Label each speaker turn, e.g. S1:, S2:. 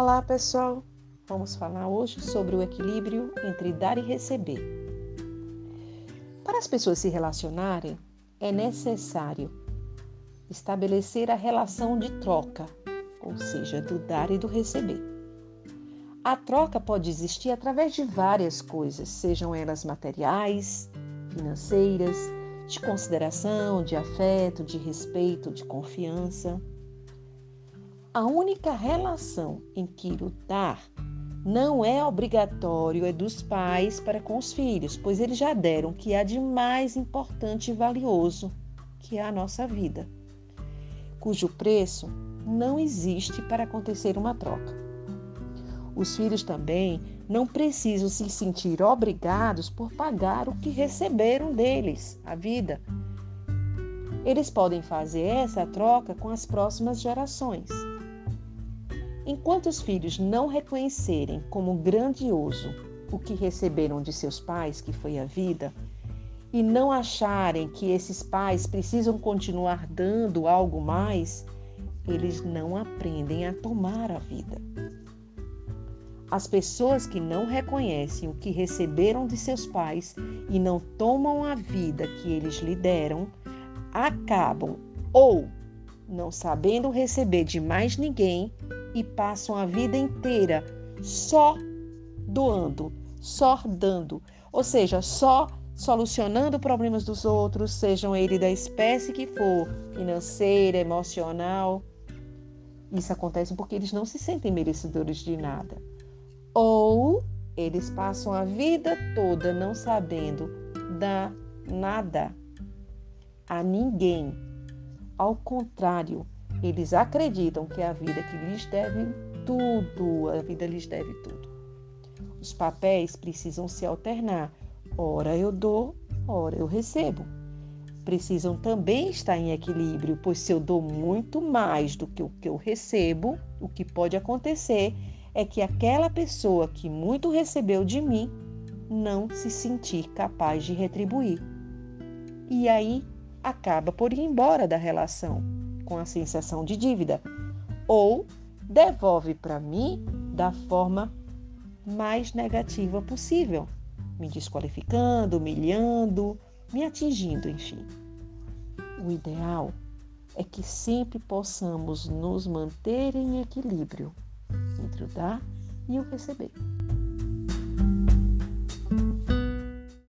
S1: Olá, pessoal! Vamos falar hoje sobre o equilíbrio entre dar e receber. Para as pessoas se relacionarem, é necessário estabelecer a relação de troca, ou seja, do dar e do receber. A troca pode existir através de várias coisas, sejam elas materiais, financeiras, de consideração, de afeto, de respeito, de confiança. A única relação em que dar não é obrigatório é dos pais para com os filhos, pois eles já deram o que há de mais importante e valioso, que é a nossa vida, cujo preço não existe para acontecer uma troca. Os filhos também não precisam se sentir obrigados por pagar o que receberam deles, a vida. Eles podem fazer essa troca com as próximas gerações. Enquanto os filhos não reconhecerem como grandioso o que receberam de seus pais, que foi a vida, e não acharem que esses pais precisam continuar dando algo mais, eles não aprendem a tomar a vida. As pessoas que não reconhecem o que receberam de seus pais e não tomam a vida que eles lhe deram, acabam ou não sabendo receber de mais ninguém e passam a vida inteira só doando, só dando, ou seja, só solucionando problemas dos outros, sejam eles da espécie que for, financeira, emocional. Isso acontece porque eles não se sentem merecedores de nada. Ou eles passam a vida toda não sabendo dar nada a ninguém. Ao contrário, eles acreditam que a vida que lhes deve tudo, a vida lhes deve tudo. Os papéis precisam se alternar. Ora eu dou, ora eu recebo. Precisam também estar em equilíbrio, pois se eu dou muito mais do que o que eu recebo, o que pode acontecer é que aquela pessoa que muito recebeu de mim não se sentir capaz de retribuir. E aí acaba por ir embora da relação com a sensação de dívida, ou devolve para mim da forma mais negativa possível, me desqualificando, humilhando, me atingindo, enfim. O ideal é que sempre possamos nos manter em equilíbrio entre o dar e o receber.